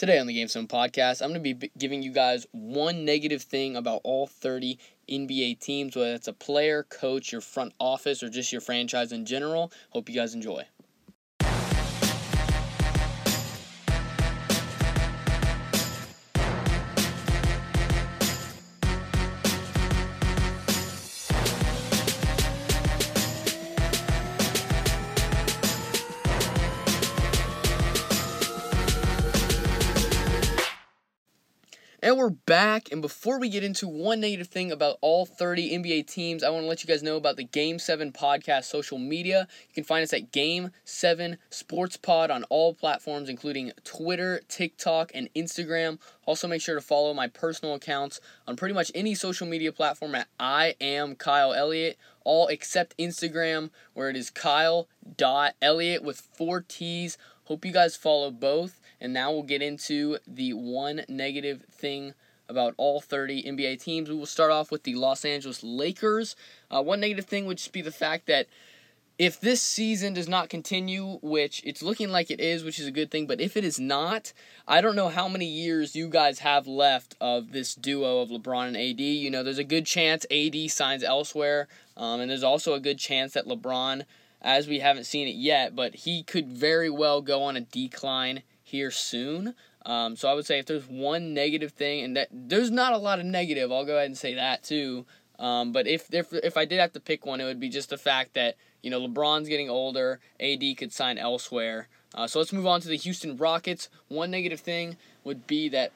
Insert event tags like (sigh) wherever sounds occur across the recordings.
Today on the Game 7 podcast, I'm going to be giving you guys one negative thing about all 30 NBA teams, whether it's a player, coach, your front office, or just your franchise in general. Hope you guys enjoy. We're back. And before we get into one negative thing about all 30 NBA teams, I want to let you guys know about the Game 7 podcast social media. You can find us at Game 7 Sports Pod on all platforms, including Twitter, TikTok, and Instagram. Also, make sure to follow my personal accounts on pretty much any social media platform at I am Kyle Elliott, all except Instagram, where it is Kyle.Elliott with four T's. Hope you guys follow both. And now we'll get into the one negative thing about all 30 NBA teams. We will start off with the Los Angeles Lakers. Uh, one negative thing would just be the fact that if this season does not continue, which it's looking like it is, which is a good thing, but if it is not, I don't know how many years you guys have left of this duo of LeBron and AD. You know, there's a good chance AD signs elsewhere, um, and there's also a good chance that LeBron, as we haven't seen it yet, but he could very well go on a decline here soon. Um, so I would say if there's one negative thing, and that there's not a lot of negative, I'll go ahead and say that too. Um, but if, if if I did have to pick one, it would be just the fact that you know LeBron's getting older, AD could sign elsewhere. Uh, so let's move on to the Houston Rockets. One negative thing would be that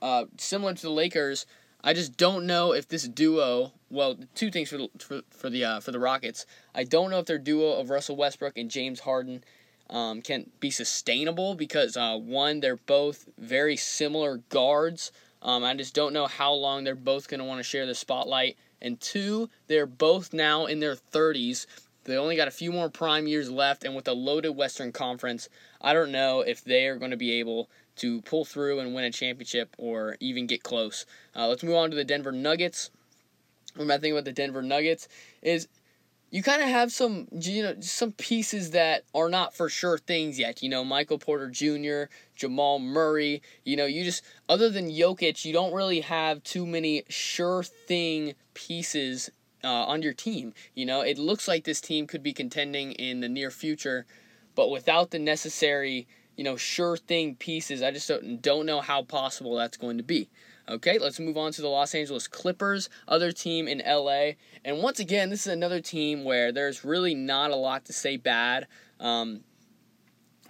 uh, similar to the Lakers, I just don't know if this duo. Well, two things for the, for, for the uh, for the Rockets. I don't know if their duo of Russell Westbrook and James Harden um, can be sustainable because uh, one, they're both very similar guards. Um, I just don't know how long they're both going to want to share the spotlight. And two, they're both now in their 30s. They only got a few more prime years left, and with a loaded Western Conference, I don't know if they are going to be able to pull through and win a championship or even get close. Uh, let's move on to the Denver Nuggets. What I think about the Denver Nuggets is you kind of have some you know some pieces that are not for sure things yet. You know, Michael Porter Jr., Jamal Murray. You know, you just other than Jokic, you don't really have too many sure thing pieces uh, on your team. You know, it looks like this team could be contending in the near future, but without the necessary you know sure thing pieces, I just don't, don't know how possible that's going to be. Okay, let's move on to the Los Angeles Clippers, other team in LA. And once again, this is another team where there's really not a lot to say bad. Um,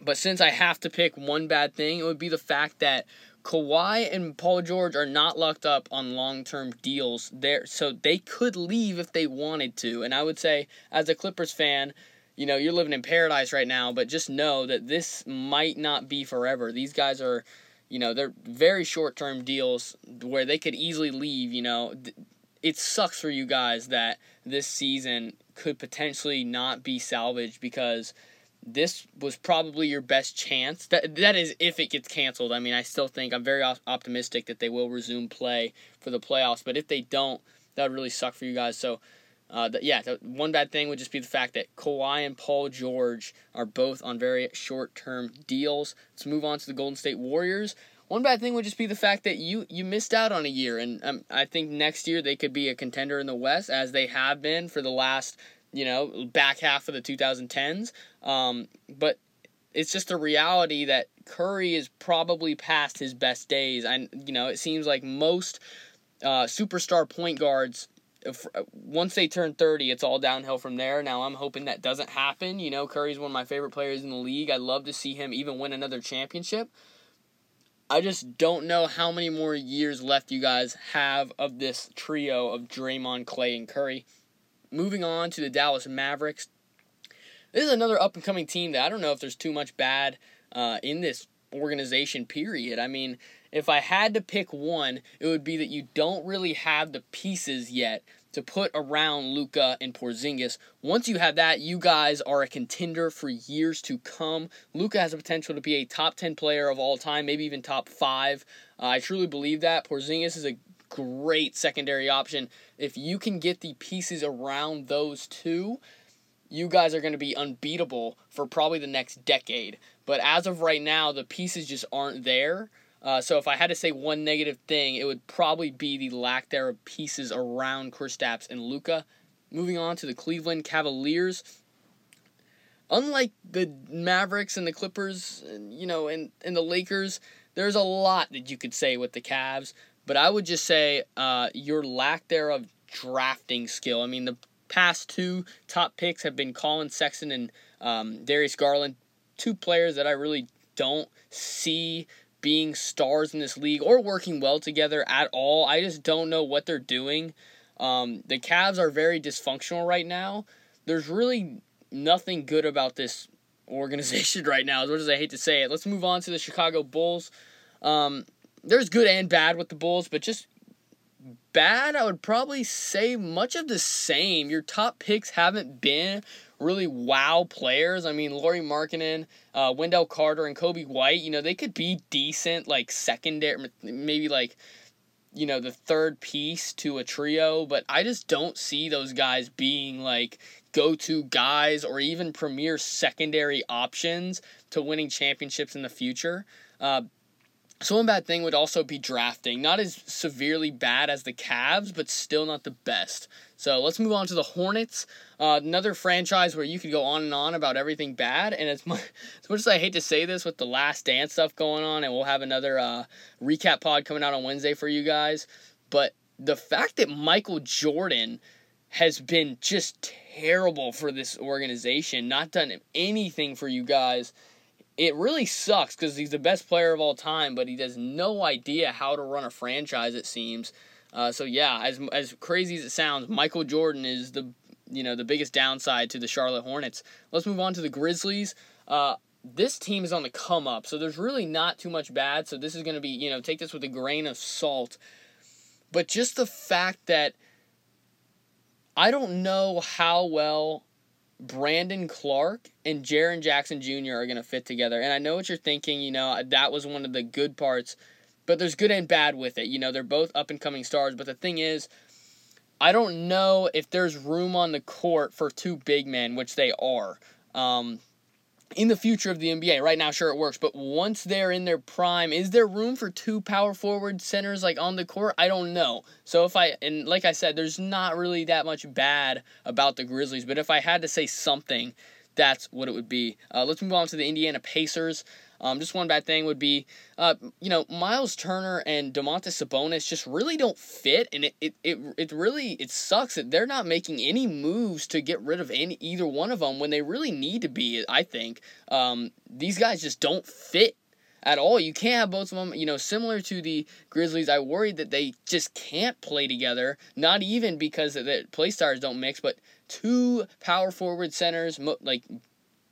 but since I have to pick one bad thing, it would be the fact that Kawhi and Paul George are not locked up on long-term deals there, so they could leave if they wanted to. And I would say, as a Clippers fan, you know, you're living in paradise right now, but just know that this might not be forever. These guys are you know, they're very short term deals where they could easily leave. You know, it sucks for you guys that this season could potentially not be salvaged because this was probably your best chance. That that is if it gets canceled. I mean, I still think I'm very optimistic that they will resume play for the playoffs. But if they don't, that would really suck for you guys. So uh, the, yeah, the one bad thing would just be the fact that Kawhi and Paul George are both on very short term deals. Let's move on to the Golden State Warriors. One bad thing would just be the fact that you you missed out on a year, and um, I think next year they could be a contender in the West as they have been for the last you know back half of the 2010s. Um, but it's just a reality that Curry is probably past his best days, and you know it seems like most uh, superstar point guards if, uh, once they turn 30, it's all downhill from there. Now, I'm hoping that doesn't happen. You know, Curry's one of my favorite players in the league. I'd love to see him even win another championship. I just don't know how many more years left you guys have of this trio of Draymond, Klay, and Curry. Moving on to the Dallas Mavericks. This is another up and coming team that I don't know if there's too much bad uh, in this organization, period. I mean, if I had to pick one, it would be that you don't really have the pieces yet to put around Luka and Porzingis. Once you have that, you guys are a contender for years to come. Luka has the potential to be a top 10 player of all time, maybe even top 5. Uh, I truly believe that. Porzingis is a great secondary option. If you can get the pieces around those two, you guys are going to be unbeatable for probably the next decade. But as of right now, the pieces just aren't there. Uh, so if I had to say one negative thing, it would probably be the lack there of pieces around Kristaps and Luka. Moving on to the Cleveland Cavaliers. Unlike the Mavericks and the Clippers, you know, and, and the Lakers, there's a lot that you could say with the Cavs. But I would just say uh, your lack there of drafting skill. I mean, the past two top picks have been Collin Sexton and um, Darius Garland, two players that I really don't see being stars in this league or working well together at all. I just don't know what they're doing. Um, the Cavs are very dysfunctional right now. There's really nothing good about this organization (laughs) right now, as much as I hate to say it. Let's move on to the Chicago Bulls. Um, there's good and bad with the Bulls, but just bad, I would probably say much of the same. Your top picks haven't been really wow players. I mean, Lauri Markkanen, uh, Wendell Carter, and Coby White, you know, they could be decent, like secondary, maybe like, you know, the third piece to a trio, but I just don't see those guys being like go to guys or even premier secondary options to winning championships in the future. Uh, so one bad thing would also be drafting. Not as severely bad as the Cavs, but still not the best. So let's move on to the Hornets. Uh, another franchise where you could go on and on about everything bad. And as (laughs) much, as much as I hate to say this with the Last Dance stuff going on, and we'll have another uh, recap pod coming out on Wednesday for you guys. But the fact that Michael Jordan has been just terrible for this organization, not done anything for you guys it really sucks because he's the best player of all time, but he has no idea how to run a franchise. It seems. Uh, so yeah, as as crazy as it sounds, Michael Jordan is the you know the biggest downside to the Charlotte Hornets. Let's move on to the Grizzlies. Uh, this team is on the come up, so there's really not too much bad. So this is going to be you know take this with a grain of salt, but just the fact that I don't know how well Brandon Clarke and Jaren Jackson Jr. are going to fit together. And I know what you're thinking, you know, that was one of the good parts, but there's good and bad with it. You know, they're both up and coming stars, but the thing is, I don't know if there's room on the court for two big men, which they are. Um, in the future of the NBA. Right now, sure it works, but once they're in their prime, is there room for two power forward centers like on the court? I don't know. So if I and like I said, there's not really that much bad about the Grizzlies, but if I had to say something, that's what it would be. Uh, let's move on to the Indiana Pacers. Um, just one bad thing would be, uh, you know, Miles Turner and Domantas Sabonis just really don't fit, and it, it, it, it really it sucks that they're not making any moves to get rid of any either one of them when they really need to be. I think um, these guys just don't fit at all. You can't have both of them. You know, similar to the Grizzlies, I worried that they just can't play together. Not even because the play stars don't mix, but two power forward centers, like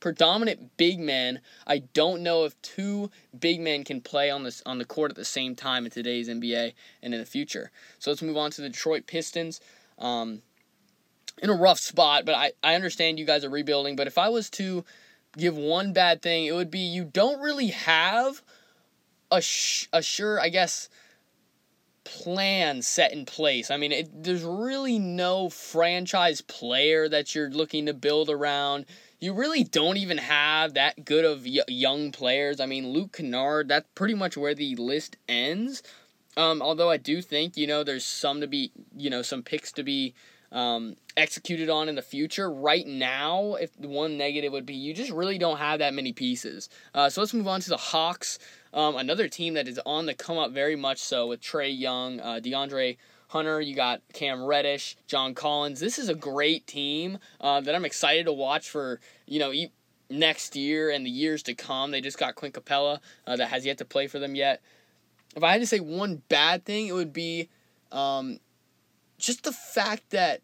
predominant big men. I don't know if two big men can play on this on the court at the same time in today's NBA and in the future. So let's move on to the Detroit Pistons. Um, in a rough spot, but I, I understand you guys are rebuilding. But if I was to give one bad thing, it would be you don't really have a, sh- a sure, I guess, plan set in place. I mean, it, there's really no franchise player that you're looking to build around you really don't even have that good of y- young players. I mean, Luke Kennard, that's pretty much where the list ends. Um, although I do think, you know, there's some to be, you know, some picks to be um, executed on in the future. Right now, if the one negative would be you just really don't have that many pieces. Uh, so let's move on to the Hawks, um, another team that is on the come up very much so with Trae Young, uh, DeAndre Hunter, you got Cam Reddish, John Collins. This is a great team uh, that I'm excited to watch for, you know, next year and the years to come. They just got Clint Capela uh, that has yet to play for them yet. If I had to say one bad thing, it would be um, just the fact that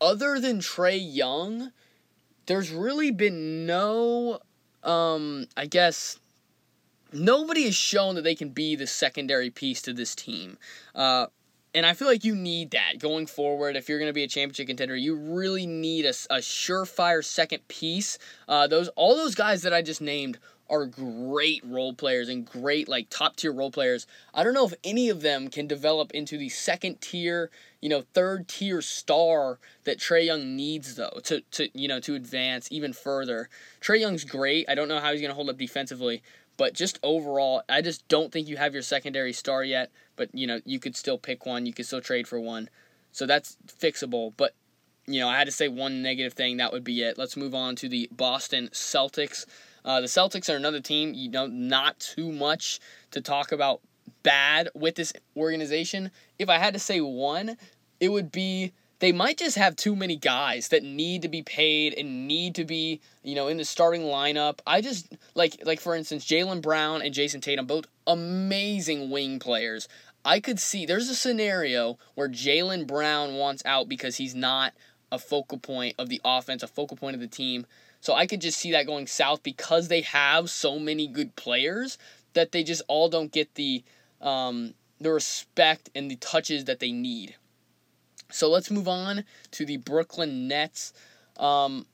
other than Trae Young, there's really been no, um, I guess, nobody has shown that they can be the secondary piece to this team. Uh, and I feel like you need that going forward. If you're going to be a championship contender, you really need a, a surefire second piece. Uh, those all those guys that I just named are great role players and great like top tier role players. I don't know if any of them can develop into the second tier, you know, third tier star that Trae Young needs though to to you know to advance even further. Trae Young's great. I don't know how he's going to hold up defensively, But just overall, I just don't think you have your secondary star yet. But you know, you could still pick one. You could still trade for one. So that's fixable. But you know, I had to say one negative thing. That would be it. Let's move on to the Boston Celtics. Uh, the Celtics are another team. You know, not too much to talk about bad with this organization. If I had to say one, it would be they might just have too many guys that need to be paid and need to be, you know, in the starting lineup. I just like like for instance, Jaylen Brown and Jayson Tatum, both amazing wing players. I could see there's a scenario where Jaylen Brown wants out because he's not a focal point of the offense, a focal point of the team. So I could just see that going south because they have so many good players that they just all don't get the um, the respect and the touches that they need. So let's move on to the Brooklyn Nets. Um,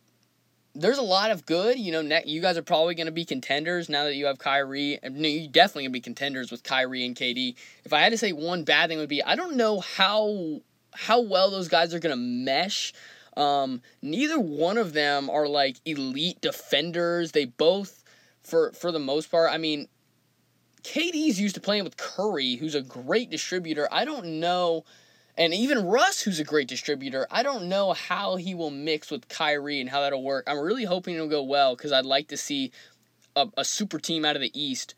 there's a lot of good. You know, net, you guys are probably going to be contenders now that you have Kyrie. No, you definitely going to be contenders with Kyrie and KD. If I had to say one bad thing would be I don't know how how well those guys are going to mesh. Um, neither one of them are like elite defenders. They both, for for the most part, I mean, KD's used to playing with Curry, who's a great distributor. I don't know and even Russ, who's a great distributor, I don't know how he will mix with Kyrie and how that'll work. I'm really hoping it'll go well because I'd like to see a, a, super team out of the East,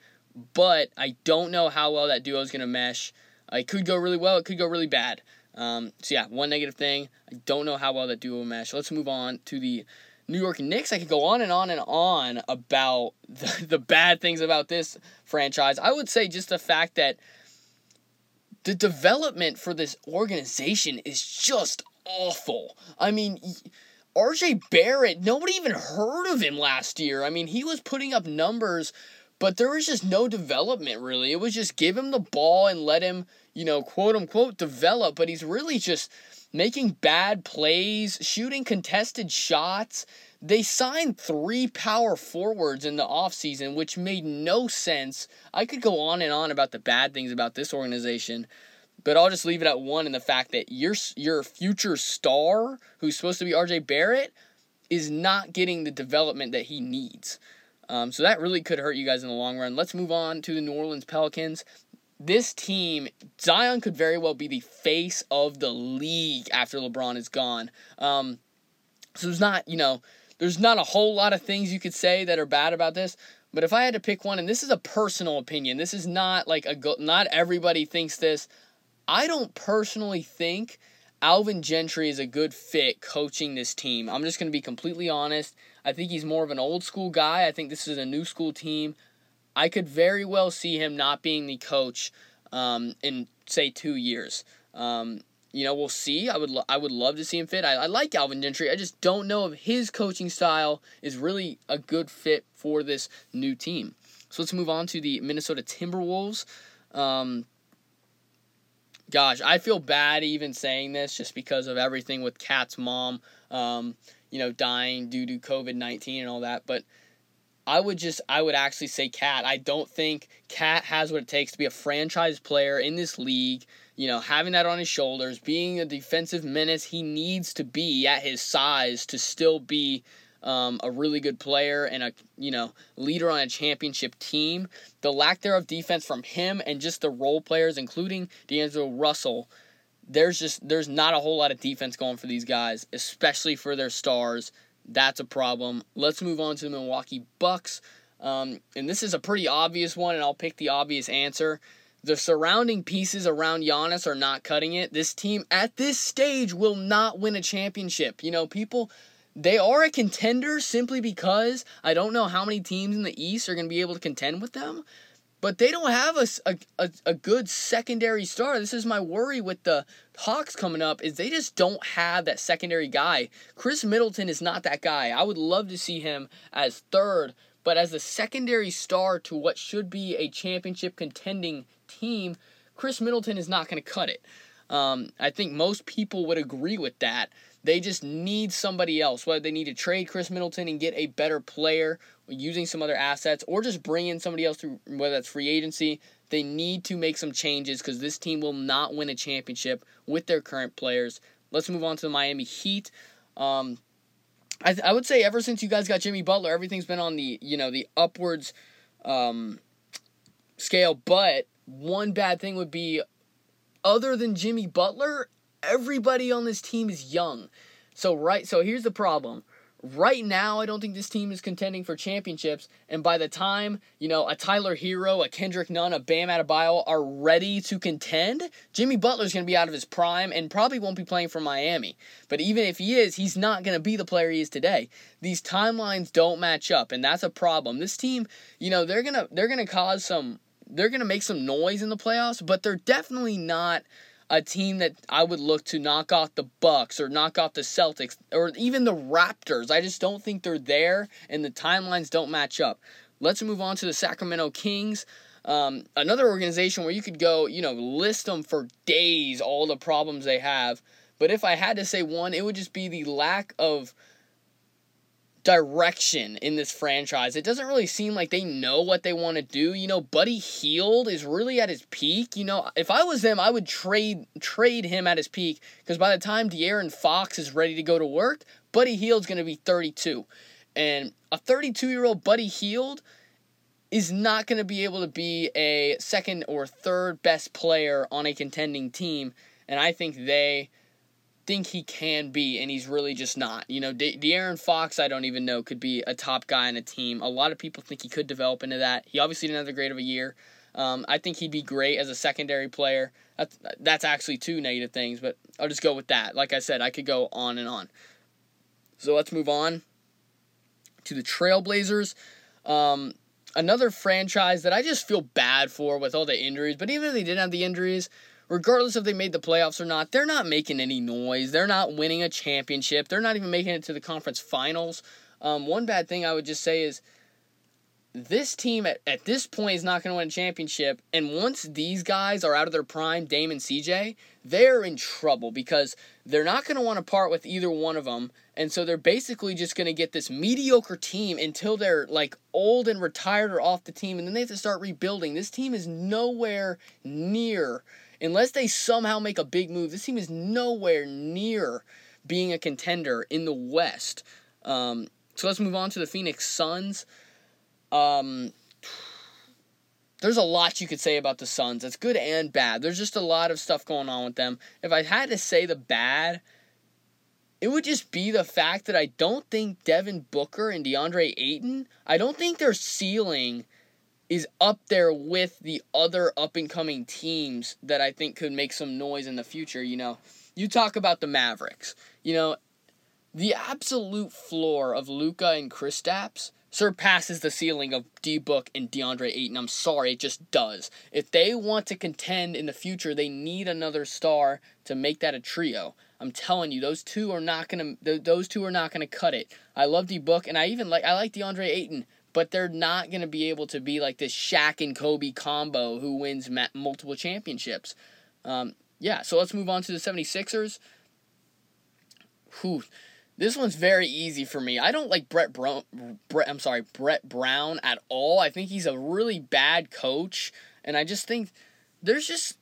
but I don't know how well that duo is going to mesh. it could go really well, it could go really bad. Um, so, yeah, one negative thing. I don't know how well that duo will mesh. Let's move on to the New York Knicks. I could go on and on and on about (laughs) the, the bad things about this franchise. I would say just the fact that the development for this organization is just awful. I mean, RJ Barrett, nobody even heard of him last year. I mean, he was putting up numbers, but there was just no development really. It was just give him the ball and let him, you know, quote unquote develop, but he's really just making bad plays, shooting contested shots. They signed three power forwards in the offseason, which made no sense. I could go on and on about the bad things about this organization, but I'll just leave it at one in the fact that your your future star, who's supposed to be RJ Barrett, is not getting the development that he needs. Um, so that really could hurt you guys in the long run. Let's move on to the New Orleans Pelicans. This team, Zion could very well be the face of the league after LeBron is gone. Um, so it's not, you know, there's not a whole lot of things you could say that are bad about this. But if I had to pick one, and this is a personal opinion, this is not like a not everybody thinks this. I don't personally think Alvin Gentry is a good fit coaching this team. I'm just going to be completely honest. I think he's more of an old school guy. I think this is a new school team. I could very well see him not being the coach um, in say two years. Um, you know, we'll see. I would lo- I would love to see him fit. I, I like Alvin Gentry. I just don't know if his coaching style is really a good fit for this new team. So let's move on to the Minnesota Timberwolves. Um, gosh, I feel bad even saying this just because of everything with KAT's mom, um, you know, dying due to COVID 19 and all that. But I would just, I would actually say KAT. I don't think KAT has what it takes to be a franchise player in this league you know, having that on his shoulders, being a defensive menace he needs to be at his size to still be um, a really good player and a you know leader on a championship team. The lack there of defense from him and just the role players, including D'Angelo Russell, there's just there's not a whole lot of defense going for these guys, especially for their stars. That's a problem. Let's move on to the Milwaukee Bucks. Um, and this is a pretty obvious one, and I'll pick the obvious answer. The surrounding pieces around Giannis are not cutting it. This team at this stage will not win a championship. You know, people they are a contender simply because I don't know how many teams in the East are going to be able to contend with them, but they don't have a, a, a good secondary star. This is my worry with the Hawks coming up is they just don't have that secondary guy. Khris Middleton is not that guy. I would love to see him as third, but as a secondary star to what should be a championship contending team, Khris Middleton is not going to cut it. Um, I think most people would agree with that. They just need somebody else. Whether they need to trade Khris Middleton and get a better player using some other assets, or just bring in somebody else through whether that's free agency. They need to make some changes because this team will not win a championship with their current players. Let's move on to the Miami Heat. Um, I, th- I would say ever since you guys got Jimmy Butler, everything's been on the you know the upwards um, scale. But one bad thing would be, other than Jimmy Butler, everybody on this team is young. So right, so here's the problem. Right now, I don't think this team is contending for championships. And by the time, you know, a Tyler Herro, a Kendrick Nunn, a Bam Adebayo are ready to contend, Jimmy Butler's going to be out of his prime and probably won't be playing for Miami. But even if he is, he's not going to be the player he is today. These timelines don't match up, and that's a problem. This team, you know, they're going to they're going to cause some they're going to make some noise in the playoffs, but they're definitely not a team that I would look to knock off the Bucks or knock off the Celtics or even the Raptors. I just don't think they're there, and the timelines don't match up. Let's move on to the Sacramento Kings. Um, another organization where you could go, you know, list them for days, all the problems they have. But if I had to say one, it would just be the lack of direction in this franchise. It doesn't really seem like they know what they want to do. You know, Buddy Hield is really at his peak. You know, if I was them, I would trade trade him at his peak because by the time De'Aaron Fox is ready to go to work, Buddy Hield's going to be 32. And a 32-year-old Buddy Hield is not going to be able to be a second or third best player on a contending team, and I think they think he can be, and he's really just not. You know, De- De'Aaron Fox, I don't even know, could be a top guy on a team. A lot of people think he could develop into that. He obviously didn't have the grade of a year. Um, I think he'd be great as a secondary player. That's, that's actually two negative things, but I'll just go with that. Like I said, I could go on and on. So let's move on to the Trailblazers. Um, another franchise that I just feel bad for with all the injuries, but even if they didn't have the injuries, regardless if they made the playoffs or not, they're not making any noise. They're not winning a championship. They're not even making it to the conference finals. Um, one bad thing I would just say is this team at, at this point is not going to win a championship. And once these guys are out of their prime, Dame and CJ, they're in trouble because they're not going to want to part with either one of them. And so they're basically just going to get this mediocre team until they're like old and retired or off the team. And then they have to start rebuilding. This team is nowhere near unless they somehow make a big move, this team is nowhere near being a contender in the West. Um, so let's move on to the Phoenix Suns. Um, there's a lot you could say about the Suns. It's good and bad. There's just a lot of stuff going on with them. If I had to say the bad, it would just be the fact that I don't think Devin Booker and DeAndre Ayton, I don't think their ceiling – is up there with the other up and coming teams that I think could make some noise in the future. You know, you talk about the Mavericks. You know, the absolute floor of Luka and Kristaps surpasses the ceiling of D Book and DeAndre Ayton. I'm sorry, it just does. If they want to contend in the future, they need another star to make that a trio. I'm telling you, those two are not gonna. Those two are not gonna cut it. I love D Book, and I even like. I like DeAndre Ayton but they're not going to be able to be like this Shaq and Kobe combo who wins multiple championships. Um, yeah, so let's move on to the 76ers. Whew. This one's very easy for me. I don't like Brett Brown. Brett, I'm sorry, Brett Brown at all. I think he's a really bad coach, and I just think there's just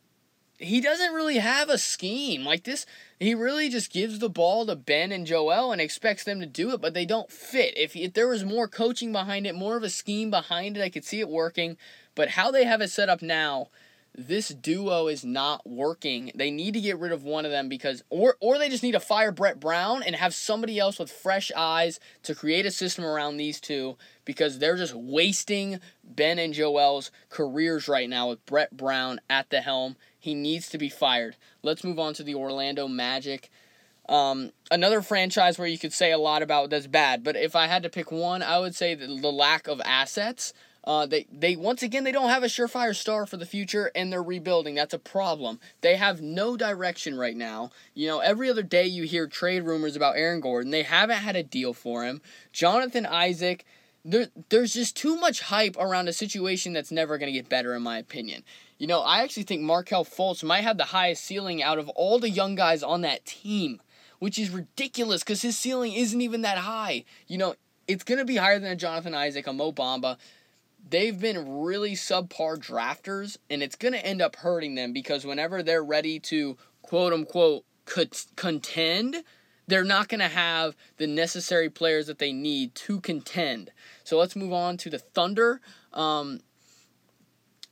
he doesn't really have a scheme like this. He really just gives the ball to Ben and Joel and expects them to do it, but they don't fit. If, if there was more coaching behind it, more of a scheme behind it, I could see it working. But how they have it set up now, this duo is not working. They need to get rid of one of them because or or they just need to fire Brett Brown and have somebody else with fresh eyes to create a system around these two because they're just wasting Ben and Joel's careers right now with Brett Brown at the helm. He needs to be fired. Let's move on to the Orlando Magic. Um, another franchise where you could say a lot about that's bad, but if I had to pick one, I would say the, the lack of assets. Uh, they they once again they don't have a surefire star for the future, and they're rebuilding. That's a problem. They have no direction right now. You know, every other day you hear trade rumors about Aaron Gordon. They haven't had a deal for him. Jonathan Isaac there, there's just too much hype around a situation that's never going to get better, in my opinion. You know, I actually think Markelle Fultz might have the highest ceiling out of all the young guys on that team, which is ridiculous because his ceiling isn't even that high. You know, it's going to be higher than a Jonathan Isaac, a Mo Bamba. They've been really subpar drafters, and it's going to end up hurting them because whenever they're ready to quote unquote contend, they're not going to have the necessary players that they need to contend. So let's move on to the Thunder. Um,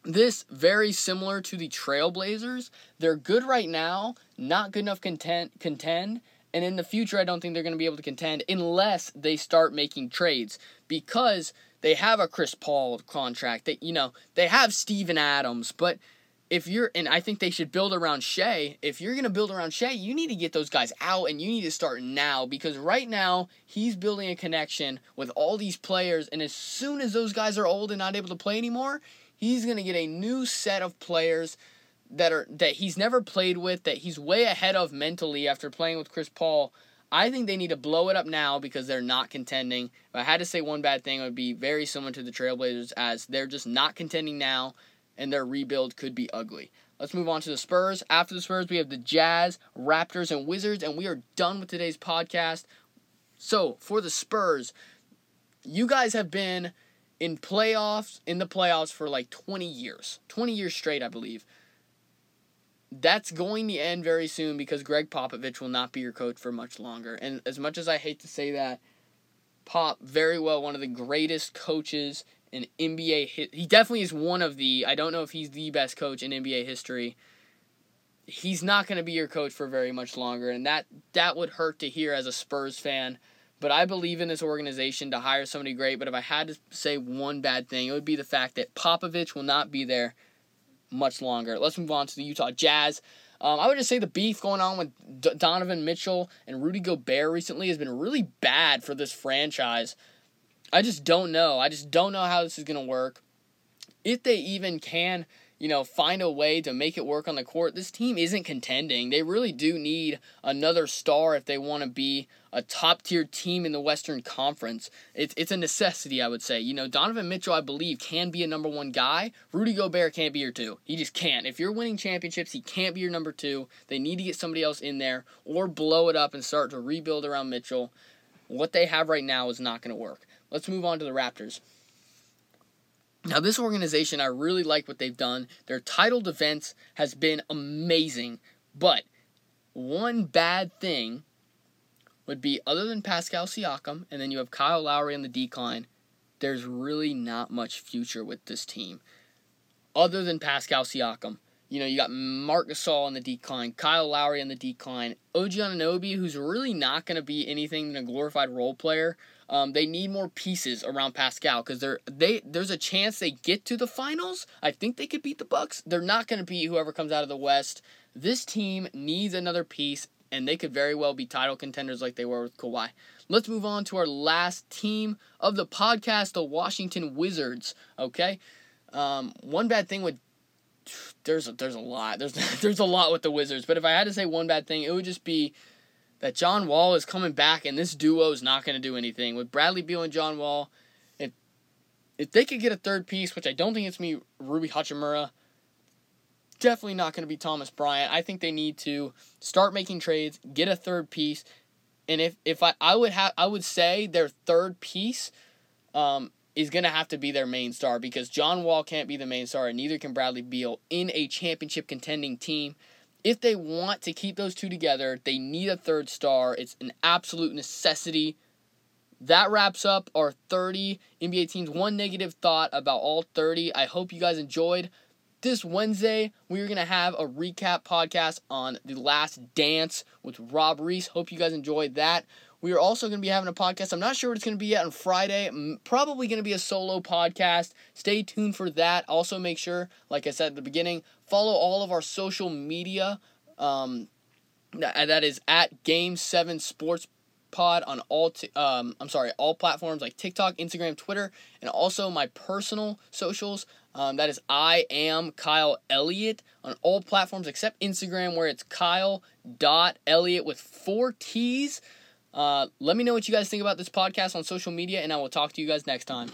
this very similar to the Trailblazers. They're good right now, not good enough contend contend, and in the future I don't think they're going to be able to contend unless they start making trades because they have a Chris Paul contract. That you know, they have Steven Adams, but if you're and I think they should build around Shai. If you're gonna build around Shai, you need to get those guys out and you need to start now because right now he's building a connection with all these players, and as soon as those guys are old and not able to play anymore, he's to get a new set of players that are that he's never played with that he's way ahead of mentally after playing with Chris Paul. I think they need to blow it up now because they're not contending. If I had to say one bad thing, it would be very similar to the Trailblazers as they're just not contending now and their rebuild could be ugly. Let's move on to the Spurs. After the Spurs, we have the Jazz, Raptors, and Wizards, and we are done with today's podcast. So, for the Spurs, you guys have been in playoffs, in the playoffs for like 20 years. 20 years straight, I believe. That's going to end very soon because Gregg Popovich will not be your coach for much longer. And as much as I hate to say that, Pop, very well, one of the greatest coaches in NBA. He definitely is one of the, I don't know if he's the best coach in NBA history. He's not going to be your coach for very much longer. And that, that would hurt to hear as a Spurs fan. But I believe in this organization to hire somebody great. But if I had to say one bad thing, it would be the fact that Popovich will not be there much longer. Let's move on to the Utah Jazz. Um, I would just say the beef going on with D- Donovan Mitchell and Rudy Gobert recently has been really bad for this franchise. I just don't know. I just don't know how this is going to work. If they even can you know, find a way to make it work on the court. This team isn't contending. They really do need another star if they want to be a top tier team in the Western Conference. It's it's a necessity, I would say. You know, Donovan Mitchell, I believe, can be a number one guy. Rudy Gobert can't be your two. He just can't. If you're winning championships, he can't be your number two. They need to get somebody else in there or blow it up and start to rebuild around Mitchell. What they have right now is not going to work. Let's move on to the Raptors. Now, this organization, I really like what they've done. Their title defense has been amazing. But one bad thing would be other than Pascal Siakam, and then you have Kyle Lowry on the decline, there's really not much future with this team. Other than Pascal Siakam. You know, you got Marc Gasol on the decline, Kyle Lowry on the decline, OG Anunoby, who's really not going to be anything than a glorified role player. Um, they need more pieces around Pascal because they're they there's a chance they get to the finals. I think they could beat the Bucks. They're not going to beat whoever comes out of the West. This team needs another piece, and they could very well be title contenders like they were with Kawhi. Let's move on to our last team of the podcast, the Washington Wizards. Okay, um, one bad thing with there's a, there's a lot there's (laughs) there's a lot with the Wizards, but if I had to say one bad thing, it would just be that John Wall is coming back and this duo is not going to do anything. With Bradley Beal and John Wall, if, if they could get a third piece, which I don't think it's me, Rui Hachimura, definitely not going to be Thomas Bryant. I think they need to start making trades, get a third piece, and if if I I would have I would say their third piece um, is going to have to be their main star because John Wall can't be the main star and neither can Bradley Beal in a championship contending team if they want to keep those two together, they need a third star. It's an absolute necessity. That wraps up our 30 NBA teams. One negative thought about all 30. I hope you guys enjoyed. This Wednesday, we're going to have a recap podcast on The Last Dance with Rob Reese. Hope you guys enjoyed that. We are also going to be having a podcast. I'm not sure what it's going to be yet on Friday. Probably going to be a solo podcast. Stay tuned for that. Also, make sure, like I said at the beginning, follow all of our social media. Um, that, that is at Game Seven Sports Pod on all. T- um, I'm sorry, all platforms like TikTok, Instagram, Twitter, and also my personal socials. Um, that is I am Kyle Elliott on all platforms except Instagram, where it's Kyle dot Elliott with four T's. Uh, let me know what you guys think about this podcast on social media, and I will talk to you guys next time.